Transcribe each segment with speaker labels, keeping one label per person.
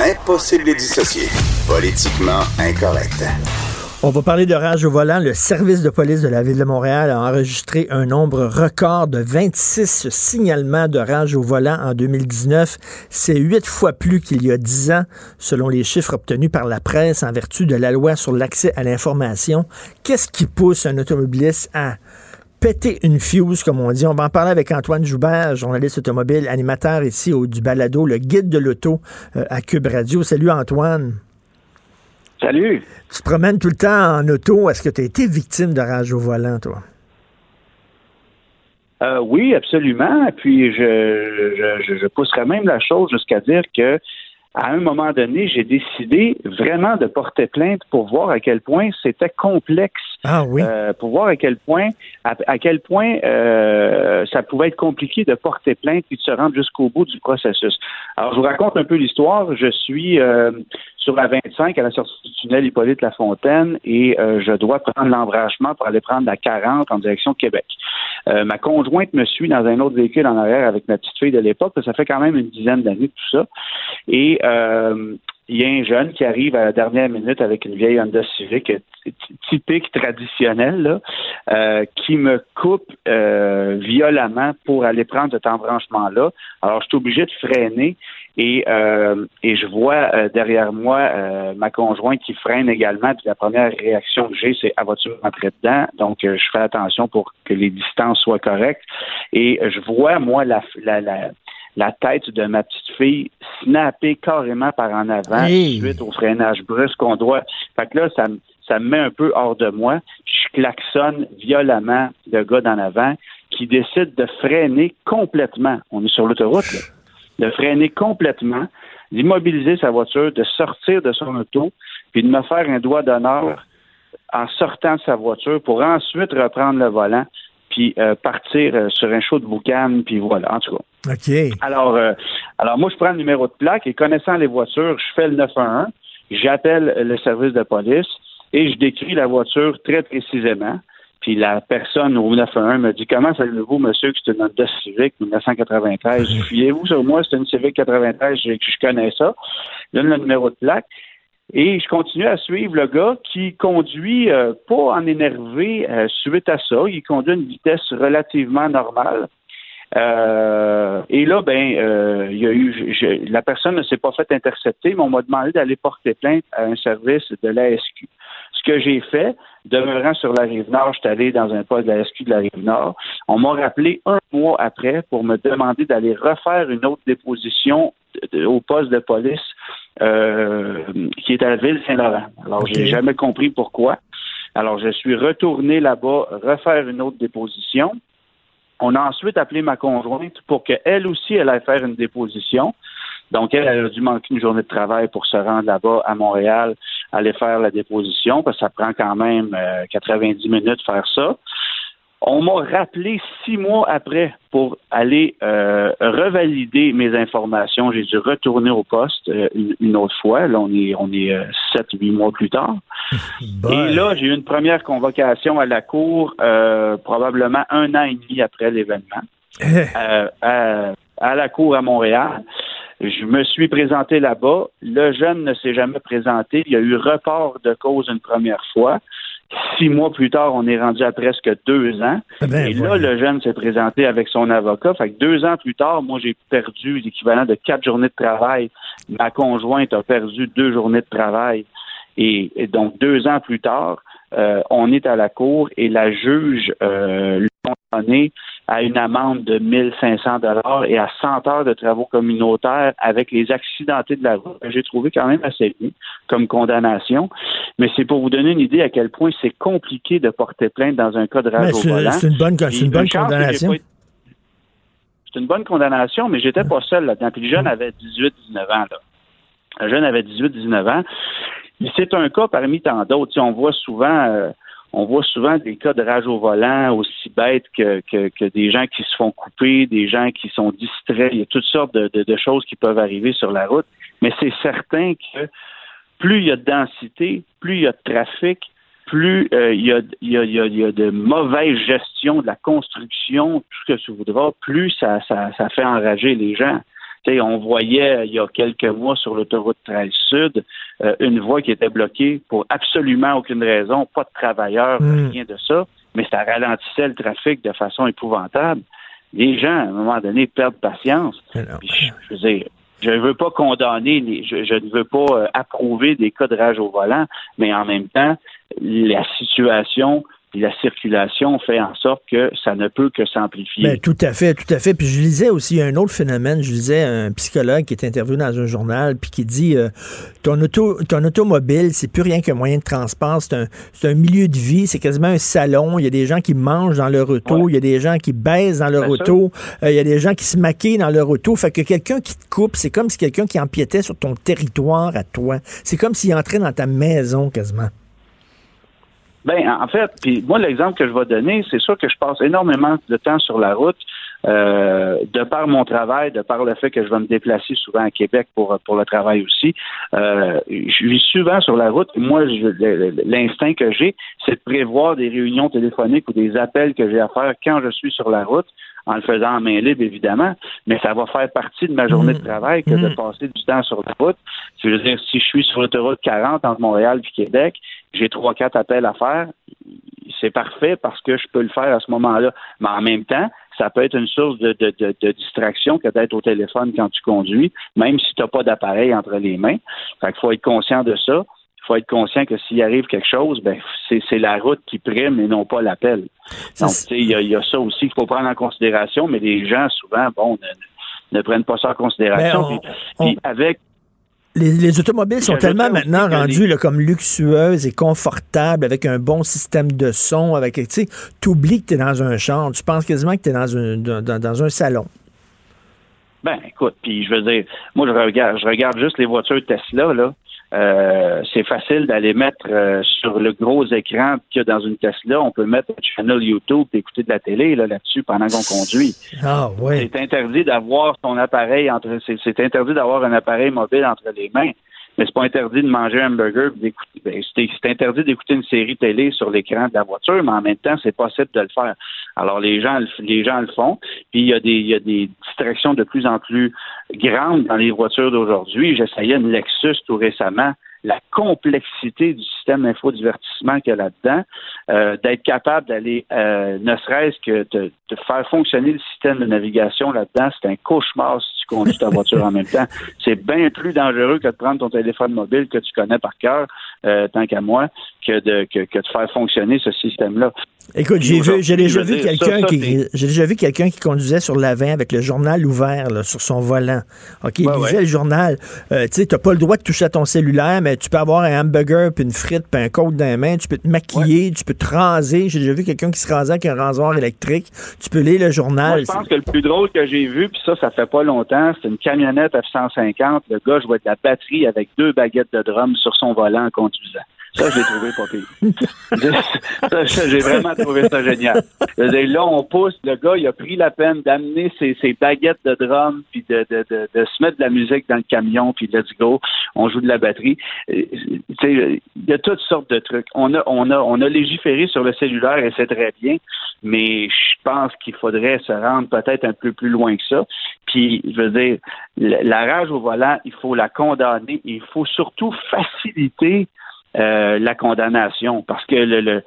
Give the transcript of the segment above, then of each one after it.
Speaker 1: Impossible de dissocier. Politiquement incorrect.
Speaker 2: On va parler de rage au volant. Le service de police de la ville de Montréal a enregistré un nombre record de 26 signalements de rage au volant en 2019. C'est huit fois plus qu'il y a dix ans, selon les chiffres obtenus par la presse en vertu de la loi sur l'accès à l'information. Qu'est-ce qui pousse un automobiliste à péter une fuse, comme on dit. On va en parler avec Antoine Joubert, journaliste automobile, animateur ici au du balado, le guide de l'auto euh, à Cube Radio. Salut Antoine.
Speaker 3: Salut.
Speaker 2: Tu te promènes tout le temps en auto. Est-ce que tu as été victime de rage au volant, toi?
Speaker 3: Euh, oui, absolument. Puis je, je, même la chose jusqu'à dire que à un moment donné, j'ai décidé vraiment de porter plainte pour voir à quel point c'était complexe.
Speaker 2: Ah oui.
Speaker 3: Euh, pour voir à quel point, à, quel point euh, ça pouvait être compliqué de porter plainte et de se rendre jusqu'au bout du processus. Alors, je vous raconte un peu l'histoire. Je suis euh, sur la 25 à la sortie du tunnel Hippolyte Lafontaine et euh, je dois prendre l'embrachement pour aller prendre la 40 en direction Québec. Euh, ma conjointe me suit dans un autre véhicule en arrière avec ma petite fille de l'époque, ça fait quand même une dizaine d'années tout ça. Et euh, il y a un jeune qui arrive à la dernière minute avec une vieille Honda Civic typique traditionnelle qui me coupe violemment pour aller prendre cet embranchement-là. Alors, je suis obligé de freiner et, euh, et je vois derrière moi ma conjointe qui freine également. Puis la première réaction que j'ai, c'est « Ah, vas-tu rentrer dedans? » Donc, je fais attention pour que les distances soient correctes. Et je vois, moi, la, la, la la tête de ma petite fille snappée carrément par en avant suite au freinage brusque qu'on doit. Fait que là, ça, ça me met un peu hors de moi. Je klaxonne violemment le gars d'en avant qui décide de freiner complètement. On est sur l'autoroute, là. De freiner complètement, d'immobiliser sa voiture, de sortir de son auto, puis de me faire un doigt d'honneur en sortant de sa voiture pour ensuite reprendre le volant puis euh, partir euh, sur un show de boucan, puis voilà, en tout cas.
Speaker 2: OK.
Speaker 3: Alors, euh, alors moi, je prends le numéro de plaque et connaissant les voitures, je fais le 911, j'appelle le service de police et je décris la voiture très précisément. Puis la personne au 911 me dit Comment savez-vous, monsieur, que c'est une Honda Civic 1993 Fiez-vous sur moi, c'est une Civic 93, je, je connais ça. Je donne le numéro de plaque. Et je continue à suivre le gars qui conduit euh, pas en énervé euh, suite à ça. Il conduit à une vitesse relativement normale. Euh, et là, ben, il y a eu, la personne ne s'est pas fait intercepter, mais on m'a demandé d'aller porter plainte à un service de l'ASQ. Ce que j'ai fait, demeurant sur la rive nord, je suis allé dans un poste de l'ASQ de la rive nord. On m'a rappelé un mois après pour me demander d'aller refaire une autre déposition au poste de police euh, qui est à la ville Saint-Laurent. Alors, j'ai jamais compris pourquoi. Alors, je suis retourné là-bas refaire une autre déposition. On a ensuite appelé ma conjointe pour qu'elle aussi, elle aille faire une déposition. Donc, elle, elle, a dû manquer une journée de travail pour se rendre là-bas à Montréal, aller faire la déposition, parce que ça prend quand même 90 euh, minutes faire ça. On m'a rappelé six mois après pour aller euh, revalider mes informations. J'ai dû retourner au poste euh, une, autre fois. Là, on est on est euh, sept, huit mois plus tard. Et là, j'ai eu une première convocation à la cour probablement un an et demi après l'événement. à, à la cour à Montréal. Je me suis présenté là-bas. Le jeune ne s'est jamais présenté. Il y a eu report de cause une première fois. Six mois plus tard, on est rendu à presque deux ans. Eh ben, et là, le jeune s'est présenté avec son avocat. Fait que deux ans plus tard, moi, j'ai perdu l'équivalent de quatre journées de travail. Ma conjointe a perdu deux journées de travail. Et, donc, deux ans plus tard, euh, on est à la cour et la juge euh, condamné à une amende de 1500 dollars et à 100 heures de travaux communautaires avec les accidentés de la route. J'ai trouvé quand même assez bien comme condamnation. Mais c'est pour vous donner une idée à quel point c'est compliqué de porter plainte dans un cas de rage au volant.
Speaker 2: C'est une bonne, une bonne condamnation.
Speaker 3: C'est une bonne condamnation, mais j'étais pas seul là-dedans. Puis le jeune avait 18-19 ans. Là. Un jeune avait 18-19 ans. C'est un cas parmi tant d'autres. On voit souvent euh, on voit souvent des cas de rage au volant aussi bêtes que, des gens qui se font couper, des gens qui sont distraits. Il y a toutes sortes de, choses qui peuvent arriver sur la route. Mais c'est certain que plus il y a de densité, plus il y a de trafic, plus il, y a, de mauvaise gestion de la construction, tout ce que tu voudras, plus ça fait enrager les gens. On voyait il y a quelques mois sur l'autoroute 13 Sud euh, une voie qui était bloquée pour absolument aucune raison, pas de travailleurs, hmm. rien de ça, mais ça ralentissait le trafic de façon épouvantable. Les gens, à un moment donné, perdent patience. je veux dire, je ne veux pas condamner, je, ne veux pas euh, approuver des cas de rage au volant, mais en même temps, la situation la circulation fait en sorte que ça ne peut que s'amplifier.
Speaker 2: Ben, tout à fait, tout à fait. Puis je lisais aussi un autre phénomène. Je lisais un psychologue qui est interviewé dans un journal, puis qui dit euh, ton auto, ton automobile, c'est plus rien qu'un moyen de transport, c'est un, un, milieu de vie, c'est quasiment un salon. Il y a des gens qui mangent dans leur auto, il y a des gens qui baisent dans leur auto, euh, il y a des gens qui se maquillent dans leur auto. Fait que quelqu'un qui te coupe, c'est comme si quelqu'un qui empiétait sur ton territoire à toi. C'est comme s'il entrait dans ta maison quasiment.
Speaker 3: Ben, en fait, puis moi, l'exemple que je vais donner, c'est sûr que je passe énormément de temps sur la route. Euh, de par mon travail, de par le fait que je vais me déplacer souvent à Québec pour, pour le travail aussi, euh, je vis souvent sur la route. Moi, l'instinct que j'ai, c'est de prévoir des réunions téléphoniques ou des appels que j'ai à faire quand je suis sur la route en le faisant en main libre, évidemment, mais ça va faire partie de ma journée de mmh. travail que de mmh. passer du temps sur la route. Je veux dire, si je suis sur l'autoroute 40 entre Montréal et Québec, j'ai trois, quatre appels à faire, c'est parfait parce que je peux le faire à ce moment-là. Mais en même temps, ça peut être une source de, de, de, distraction que d'être au téléphone quand tu conduis, même si tu n'as pas d'appareil entre les mains. Fait qu'il faut être conscient de ça. Il faut être conscient que s'il arrive quelque chose, ben c'est la route qui prime et non pas l'appel. Donc, il y, y, a ça aussi qu'il faut prendre en considération, mais les gens, souvent, bon, ne, prennent pas ça en considération. puis, avec
Speaker 2: les, automobiles sont tellement maintenant rendues comme luxueuses et confortables, avec un bon système de son, avec, tu sais, oublies que tu es dans un champ, tu penses quasiment que tu es dans un, dans, un salon.
Speaker 3: Ben, écoute, puis je veux dire, moi, je regarde, je regarde juste les voitures Tesla, là. Euh, c'est facile d'aller mettre euh, sur le gros écran qu'il y a dans une Tesla, on peut mettre un channel YouTube et écouter de la télé là, là-dessus pendant qu'on conduit.
Speaker 2: Ah ouais.
Speaker 3: C'est interdit d'avoir son appareil entre c'est interdit d'avoir un appareil mobile entre les mains mais c'est pas interdit de manger un burger. Ben, c'est interdit d'écouter une série télé sur l'écran de la voiture, mais en même temps, c'est possible de le faire. Alors les gens, les gens le font. Puis il y a des, il y a des distractions de plus en plus grandes dans les voitures d'aujourd'hui. J'essayais une Lexus tout récemment la complexité du système d'infodivertissement qu'il y a là-dedans, euh, d'être capable d'aller, euh, ne serait-ce que de, faire fonctionner le système de navigation là-dedans, c'est un cauchemar si tu conduis ta voiture en même temps. C'est bien plus dangereux que de prendre ton téléphone mobile que tu connais par cœur, euh, tant qu'à moi, que de, que, que de faire fonctionner ce système-là.
Speaker 2: Écoute, j'ai vu, j'ai déjà vu quelqu'un qui, j'ai déjà vu quelqu'un qui conduisait sur l'avant avec le journal ouvert là, sur son volant. Ok, il lisait le journal. Tu sais, t'as pas le droit de toucher à ton cellulaire, mais tu peux avoir un hamburger, puis une frite, puis un côte dans les mains. Tu peux te maquiller, tu peux te raser. J'ai déjà vu quelqu'un qui se rasait avec un rasoir électrique. Tu peux lire le journal.
Speaker 3: je pense que le plus drôle que j'ai vu, puis ça, ça fait pas longtemps, c'est une camionnette F-150. Le gars jouait de la batterie avec deux baguettes de drum sur son volant en conduisant. Ça, j'ai trouvé pas pire. j'ai vraiment trouvé ça génial. là, on pousse. Le gars, il a pris la peine d'amener ses, ses, baguettes de drum, puis de, de, de, de, se mettre de la musique dans le camion, puis let's go. On joue de la batterie. Euh, il y a toutes sortes de trucs. On a, on a, on a légiféré sur le cellulaire et c'est très bien, mais je pense qu'il faudrait se rendre peut-être un peu plus loin que ça. Puis, je veux dire, la rage au volant, il faut la condamner. Il faut surtout faciliter euh, la condamnation parce que le,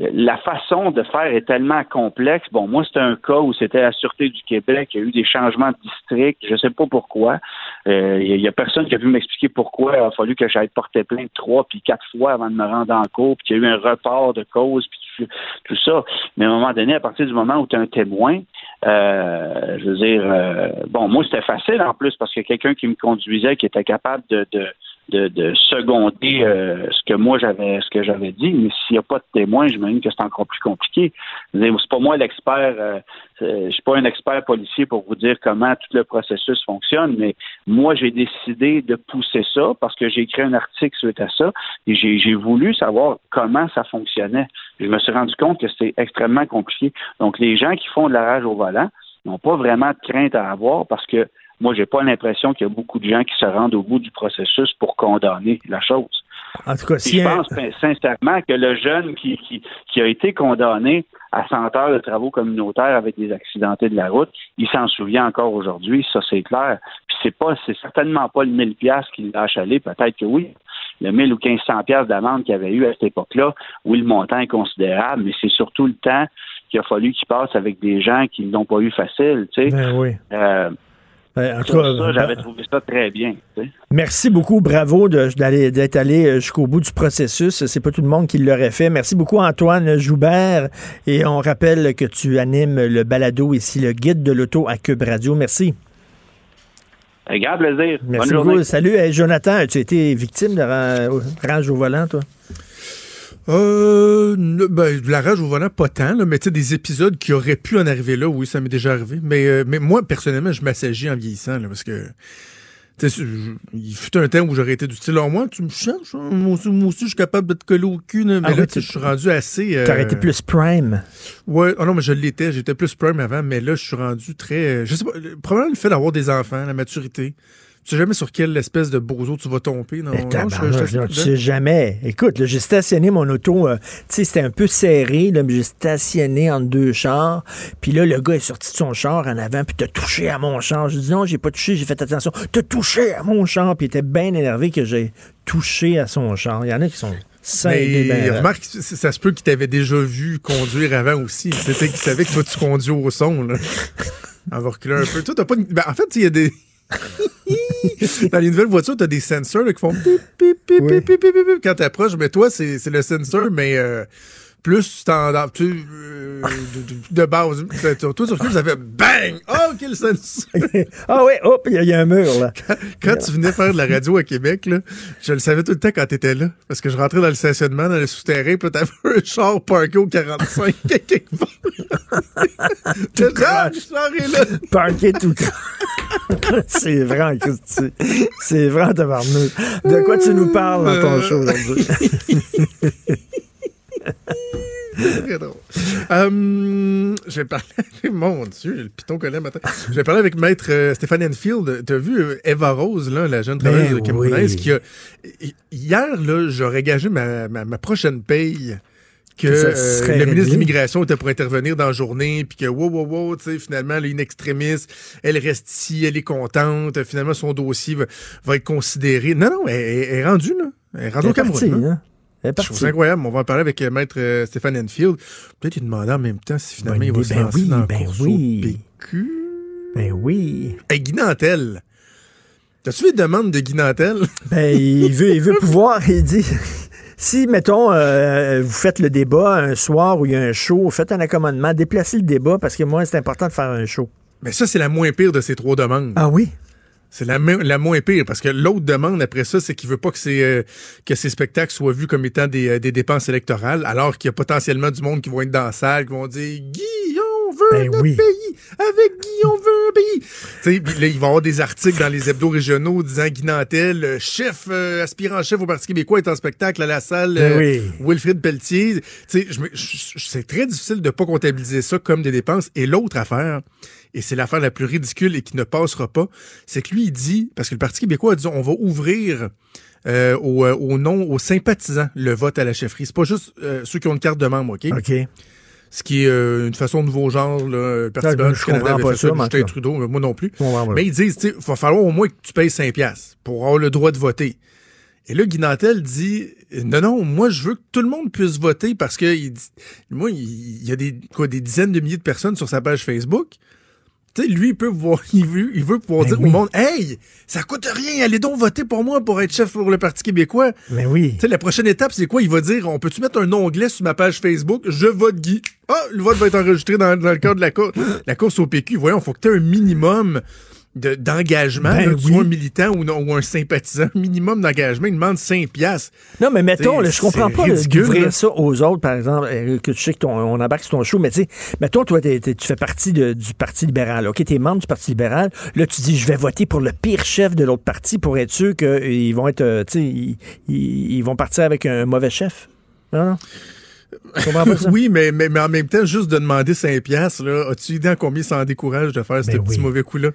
Speaker 3: la façon de faire est tellement complexe. Bon, moi, c'était un cas où c'était la Sûreté du Québec. Il y a eu des changements de district. Je ne sais pas pourquoi. Euh, il n'y a personne qui a pu m'expliquer pourquoi il a fallu que j'aille porter plainte trois puis quatre fois avant de me rendre en cours, puis qu'il y a eu un report de cause, puis tout ça. Mais à un moment donné, à partir du moment où tu es un témoin, euh, je veux dire, bon, moi, c'était facile en plus parce que quelqu'un qui me conduisait, qui était capable de de, de seconder euh, ce que moi j'avais ce que j'avais dit, mais s'il n'y a pas de témoins, j'imagine que c'est encore plus compliqué. C'est pas moi l'expert, euh, je suis pas un expert policier pour vous dire comment tout le processus fonctionne, mais moi j'ai décidé de pousser ça parce que j'ai écrit un article suite à ça et j'ai voulu savoir comment ça fonctionnait. Je me suis rendu compte que c'était extrêmement compliqué. Donc les gens qui font de la rage au volant n'ont pas vraiment de crainte à avoir parce que moi, j'ai pas l'impression qu'il y a beaucoup de gens qui se rendent au bout du processus pour condamner la chose.
Speaker 2: En tout cas, si
Speaker 3: je pense sincèrement que le jeune qui, qui, qui, a été condamné à 100 heures de travaux communautaires avec des accidentés de la route, il s'en souvient encore aujourd'hui, ça c'est clair. Puis c'est pas, c'est certainement pas le 1000 pièces qu'il l'a achalé, peut-être que oui. Le 1000 ou 1500 pièces d'amende qu'il avait eu à cette époque-là, oui, le montant est considérable, mais c'est surtout le temps qu'il a fallu qu'il passe avec des gens qui ne l'ont pas eu facile, tu sais.
Speaker 2: Ben oui.
Speaker 3: Euh,
Speaker 2: ben,
Speaker 3: ça, ça j'avais trouvé ça très bien.
Speaker 2: Merci beaucoup, bravo d'être allé euh, jusqu'au bout du processus. C'est pas tout le monde qui l'aurait fait. Merci beaucoup, Antoine Joubert. Et on rappelle que tu animes le balado ici, le guide de l'auto à Cube Radio. Merci.
Speaker 3: Un grand plaisir.
Speaker 2: Merci
Speaker 3: Bonne.
Speaker 2: Salut, Jonathan. As-tu été victime de rage au volant, toi?
Speaker 4: Euh, ben, la rage au volant, pas tant, là, mais tu sais, des épisodes qui auraient pu en arriver là, oui, ça m'est déjà arrivé. Mais, euh, mais moi, personnellement, je m'assagis en vieillissant, là, parce que il fut un temps où j'aurais été du style, oh, moi, tu me cherches, hein? moi, aussi, je suis capable de te coller au cul, mais ah là, je suis rendu assez.
Speaker 2: Euh... T'aurais été plus prime.
Speaker 4: Ouais, oh non, mais je l'étais, j'étais plus prime avant, mais là, je suis rendu très. Je sais pas, probablement le fait d'avoir des enfants, la maturité. Tu sais jamais sur quelle espèce de bozo tu vas tomber. Non,
Speaker 2: non, je, tu sais jamais. Écoute, j'ai stationné mon auto, euh, tu sais, c'était un peu serré, là, mais j'ai stationné entre deux chars. Puis là, le gars est sorti de son char en avant, puis t'as touché à mon char. Je dis non, j'ai pas touché, j'ai fait attention. T'as touché à mon char, puis il était bien énervé que j'ai touché à son char. Il y en a qui sont...
Speaker 4: Mais remarque, ça se peut qu'il t'avait déjà vu conduire avant aussi. C'était qu'il savait que toi, tu conduis au son. Là. En va reculer un peu. Toi, t'as pas... Ben, en fait, il y a des... Dans les nouvelles voitures, tu as des sensors qui font pip, pip, pip, pip, pip, pip, pip, quand tu approches. Mais toi, c'est le sensor, mais euh, plus standard, tu, euh, de, de, base. Toi, sur ça fait bang! Oh, quel sens!
Speaker 2: ah oui, hop, il y, a un mur, là.
Speaker 4: Quand, tu venais faire de la radio à Québec, là, je le savais tout le temps quand t'étais là. Parce que je rentrais dans le stationnement, dans le souterrain, puis t'avais un char parké au 45 quelque part.
Speaker 2: tout là, là. Parké tout C'est vrai, Christy. C'est vrai, tabarnouche. De quoi tu nous parles dans ton show aujourd'hui?
Speaker 4: Je vais parler. Mon Dieu, le piton collé matin. Je vais parler avec Maître euh, Stéphane Enfield. T'as vu euh, Eva Rose, là, la jeune travailleuse ben camerounaise, qui a. Hier, là, j'aurais gagé ma, ma, prochaine paye que le ministre de l'Immigration était pour intervenir dans la journée, puis que wow, wow, wow, tu sais, finalement, elle est une extrémiste, elle reste ici, elle est contente, finalement, son dossier va, être considéré. Non, non, elle, est rendue, là. Elle est rendue au Cameroun. Hein? Je trouve ça incroyable. On va en parler avec euh, Maître euh, Stéphane Enfield. Peut-être lui demander en même temps si finalement il va se lancer
Speaker 2: oui,
Speaker 4: dans
Speaker 2: ben oui. PQ. Ben oui.
Speaker 4: Hey, Guy Nantel. T'as-tu les demandes de Guy Nantel?
Speaker 2: Ben, il veut, il veut pouvoir, il dit... Si, mettons, euh, vous faites le débat un soir où il y a un show, faites un accommodement, déplacez le débat parce que moi, c'est important de faire un show.
Speaker 4: Mais ça, c'est la moins pire de ces trois demandes.
Speaker 2: Ah oui?
Speaker 4: C'est la, la moins pire parce que l'autre demande après ça, c'est qu'il veut pas que ces, euh, spectacles soient vus comme étant des, euh, des dépenses électorales, alors qu'il y a potentiellement du monde qui vont être dans la salle, qui vont dire ben un pays. Avec Guy, on veut un pays. sais, là, ils vont avoir des articles dans les hebdos régionaux disant Guy Nantel, chef, euh, aspirant chef au Parti québécois, est en spectacle à la salle
Speaker 2: ben
Speaker 4: Wilfrid Pelletier. C'est très difficile de pas comptabiliser ça comme des dépenses. Et l'autre affaire, et c'est l'affaire la plus ridicule et qui ne passera pas, c'est que lui, il dit, parce que le Parti québécois a dit, on va ouvrir euh, au, euh, au nom, aux sympathisants, le vote à la chefferie. C'est pas juste euh, ceux qui ont une carte de membre, OK?
Speaker 2: OK.
Speaker 4: Ce qui est une façon de nouveau genre, là, Parti
Speaker 2: ah, je Canada pas ça,
Speaker 4: Justin Trudeau, moi non plus. mais ils disent, il va falloir au moins que tu payes 5 piastres pour avoir le droit de voter. Et là, Guy Nantel dit Non, non, moi, je veux que tout le monde puisse voter parce que il, moi, il, y a des, quoi, des dizaines de milliers de personnes sur sa page Facebook. Tu sais, lui, il peut voir, il veut, il veut pouvoir ben dire au monde, hey, ça coûte rien, allez donc voter pour moi pour être chef pour le Parti québécois.
Speaker 2: Mais ben oui.
Speaker 4: Tu sais, la prochaine étape, c'est quoi? Il va dire, on peut-tu mettre un onglet sur ma page Facebook, je vote Guy. Ah, le vote va être enregistré dans, le cadre de la, course, la course au PQ. Voyons, faut que tu aies un minimum d'engagement, ben soit un militant ou, un sympathisant, minimum d'engagement, il demande 5 piastres.
Speaker 2: Non, mais mettons, je comprends pas d'ouvrir ça aux autres, par exemple, euh, que tu sais qu'on embarque sur ton show, mais tu sais, mettons, toi, tu fais partie du Parti libéral, OK, t'es membre du Parti libéral, là, tu dis, je vais voter pour le pire chef de l'autre parti pour être sûr qu'ils vont être, euh, tu sais, ils, vont partir avec un mauvais chef. Non, non?
Speaker 4: oui, mais, mais, en même temps, juste de demander 5 piastres, là, as-tu idée à combien ça en décourage de faire ce ben petit mauvais coup-là?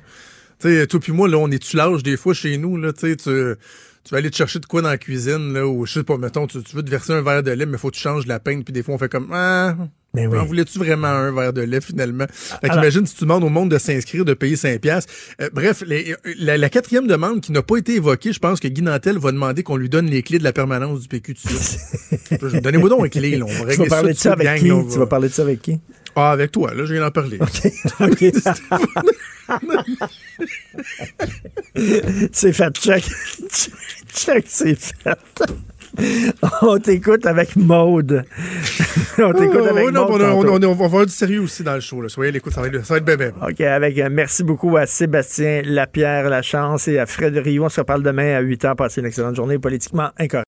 Speaker 4: Tu sais, toi puis moi, là, on est-tu large des fois chez nous, là, tu sais, tu tu vas aller te chercher de quoi dans la cuisine, là, ou je sais pas, mettons, tu, veux te verser un verre de lait, mais faut que tu changes la peine, puis des fois on fait comme Ah mais ben oui. En voulais-tu vraiment un verre de lait finalement? Fait qu'imagine si tu demandes au monde de s'inscrire, de payer 5 piastres. Euh, bref, la, quatrième demande qui n'a pas été évoquée, je pense que Guy Nantel va demander qu'on lui donne les clés de la permanence du PQ Donnez-moi donc les clés, là. On va régler
Speaker 2: tu vas parler ça, de ça avec qui? Tu vas parler de ça avec qui?
Speaker 4: Ah, avec toi, là, je viens d'en parler. OK.
Speaker 2: c'est fait, check. check, c'est fait. on t'écoute avec Maude.
Speaker 4: on t'écoute avec oh, Maude. On, on, on, va avoir du sérieux aussi dans le show. Là. Soyez l'écoute, ça, va être, ça va être bébé.
Speaker 2: OK, avec, euh, merci beaucoup à Sébastien Lapierre Lachance et à Fred Rio. On se reparle demain à 8 h. Passez une excellente journée politiquement incorrecte.